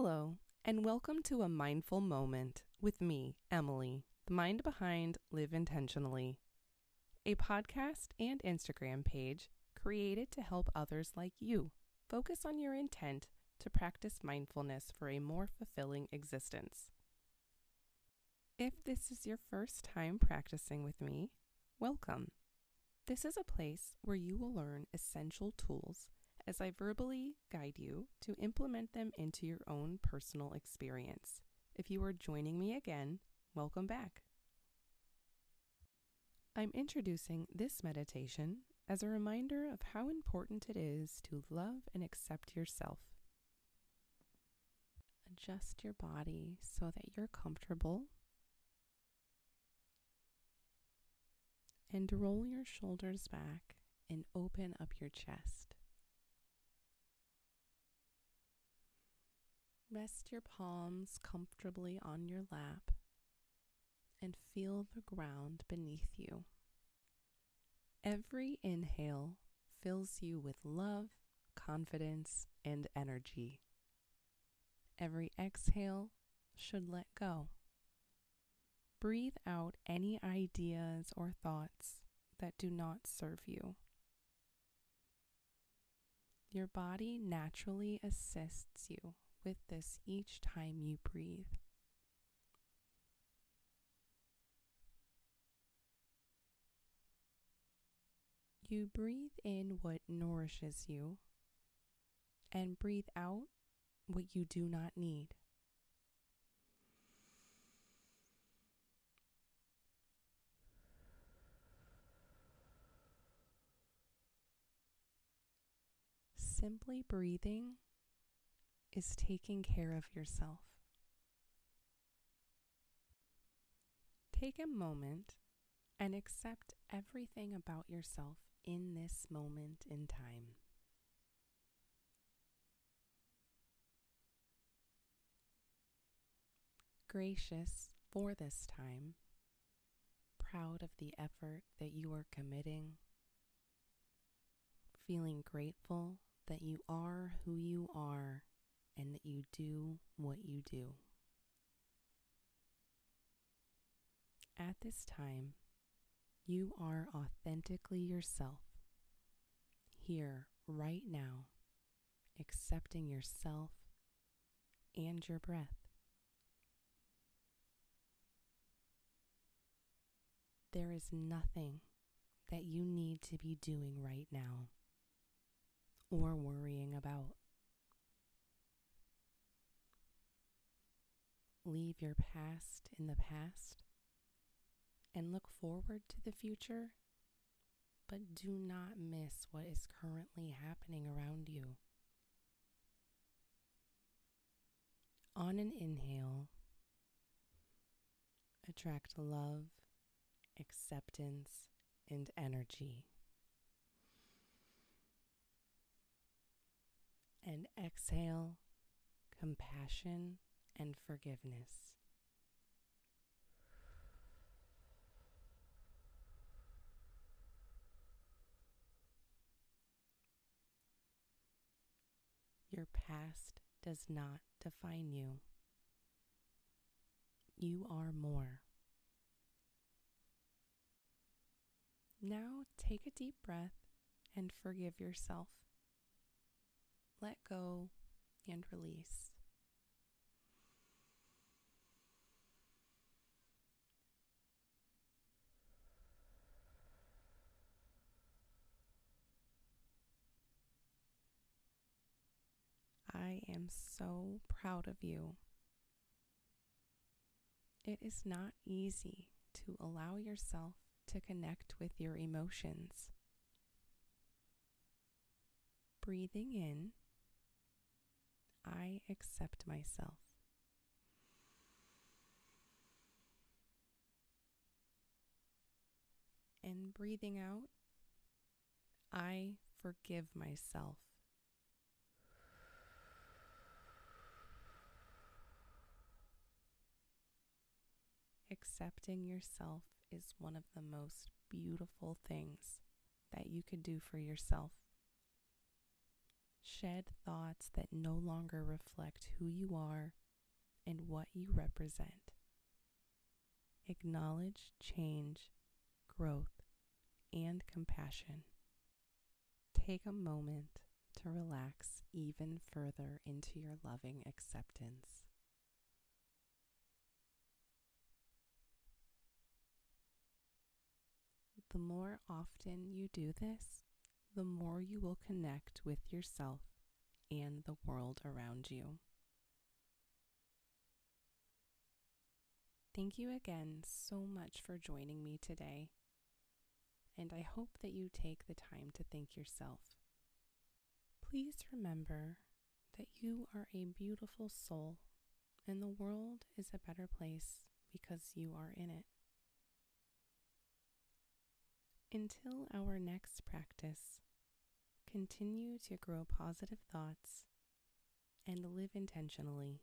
Hello, and welcome to a mindful moment with me, Emily, the mind behind Live Intentionally, a podcast and Instagram page created to help others like you focus on your intent to practice mindfulness for a more fulfilling existence. If this is your first time practicing with me, welcome. This is a place where you will learn essential tools as I verbally guide you to implement them into your own personal experience. If you are joining me again, welcome back. I'm introducing this meditation as a reminder of how important it is to love and accept yourself. Adjust your body so that you're comfortable. And roll your shoulders back and open up your chest. Rest your palms comfortably on your lap and feel the ground beneath you. Every inhale fills you with love, confidence, and energy. Every exhale should let go. Breathe out any ideas or thoughts that do not serve you. Your body naturally assists you with this each time you breathe. You breathe in what nourishes you and breathe out what you do not need. Simply breathing is taking care of yourself. Take a moment and accept everything about yourself in this moment in time. Gracious for this time, proud of the effort that you are committing, feeling grateful that you are who you are and that you do what you do. At this time, you are authentically yourself, here right now, accepting yourself and your breath. There is nothing that you need to be doing right now or worrying about. Leave your past in the past and look forward to the future, but do not miss what is currently happening around you. On an inhale, attract love, acceptance, and energy. And exhale, compassion and forgiveness. Your past does not define you. You are more. Now take a deep breath and forgive yourself. Let go and release. I am so proud of you. It is not easy to allow yourself to connect with your emotions. Breathing in, I accept myself. And breathing out, I forgive myself. Accepting yourself is one of the most beautiful things that you could do for yourself. Shed thoughts that no longer reflect who you are and what you represent. Acknowledge change, growth, and compassion. Take a moment to relax even further into your loving acceptance. The more often you do this, the more you will connect with yourself and the world around you. Thank you again so much for joining me today, and I hope that you take the time to thank yourself. Please remember that you are a beautiful soul, and the world is a better place because you are in it. Until our next practice, continue to grow positive thoughts and live intentionally.